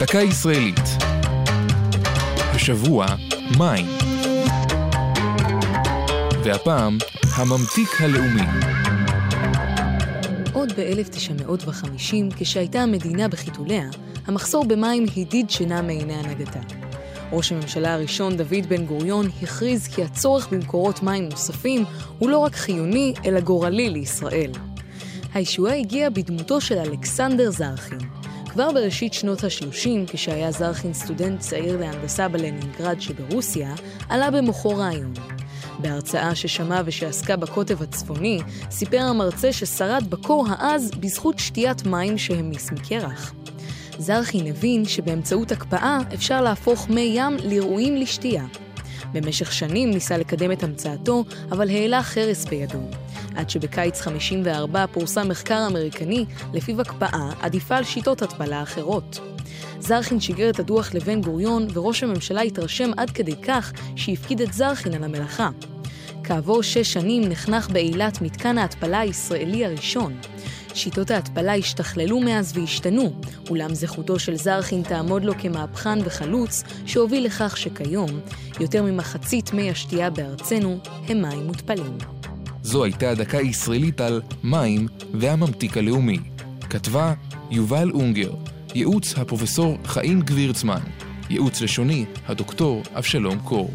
דקה ישראלית. השבוע, מים. והפעם, הממתיק הלאומי. עוד ב-1950, כשהייתה המדינה בחיתוליה, המחסור במים הדיד שינה מעיני הנהגתה. ראש הממשלה הראשון, דוד בן גוריון, הכריז כי הצורך במקורות מים נוספים הוא לא רק חיוני, אלא גורלי לישראל. הישועה הגיעה בדמותו של אלכסנדר זרחין. כבר בראשית שנות ה-30, כשהיה זרחין סטודנט צעיר להנדסה בלנינגרד שברוסיה, עלה במוחו רעיון. בהרצאה ששמע ושעסקה בקוטב הצפוני, סיפר המרצה ששרד בקור העז בזכות שתיית מים שהמיס מקרח. זרחין הבין שבאמצעות הקפאה אפשר להפוך מי ים לראויים לשתייה. במשך שנים ניסה לקדם את המצאתו, אבל העלה חרס בידו. עד שבקיץ 54 פורסם מחקר אמריקני לפיו הקפאה עדיפה על שיטות התפלה אחרות. זרחין שיגר את הדוח לבן גוריון, וראש הממשלה התרשם עד כדי כך שהפקיד את זרחין על המלאכה. כעבור שש שנים נחנך באילת מתקן ההתפלה הישראלי הראשון. שיטות ההתפלה השתכללו מאז והשתנו, אולם זכותו של זרחין תעמוד לו כמהפכן וחלוץ, שהוביל לכך שכיום, יותר ממחצית מי השתייה בארצנו הם מים מותפלים. זו הייתה דקה ישראלית על מים והממתיק הלאומי. כתבה יובל אונגר, ייעוץ הפרופסור חיים גבירצמן, ייעוץ לשוני הדוקטור אבשלום קור.